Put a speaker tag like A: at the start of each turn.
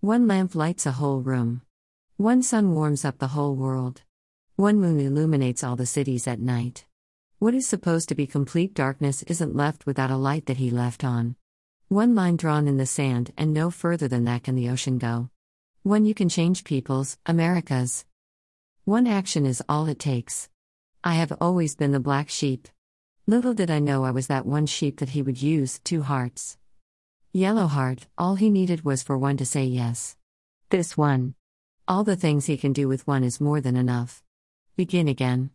A: One lamp lights a whole room. One sun warms up the whole world. One moon illuminates all the cities at night. What is supposed to be complete darkness isn't left without a light that he left on. One line drawn in the sand, and no further than that can the ocean go. One you can change people's, America's. One action is all it takes. I have always been the black sheep. Little did I know I was that one sheep that he would use, two hearts. Yellow heart, all he needed was for one to say yes. This one. All the things he can do with one is more than enough. Begin again.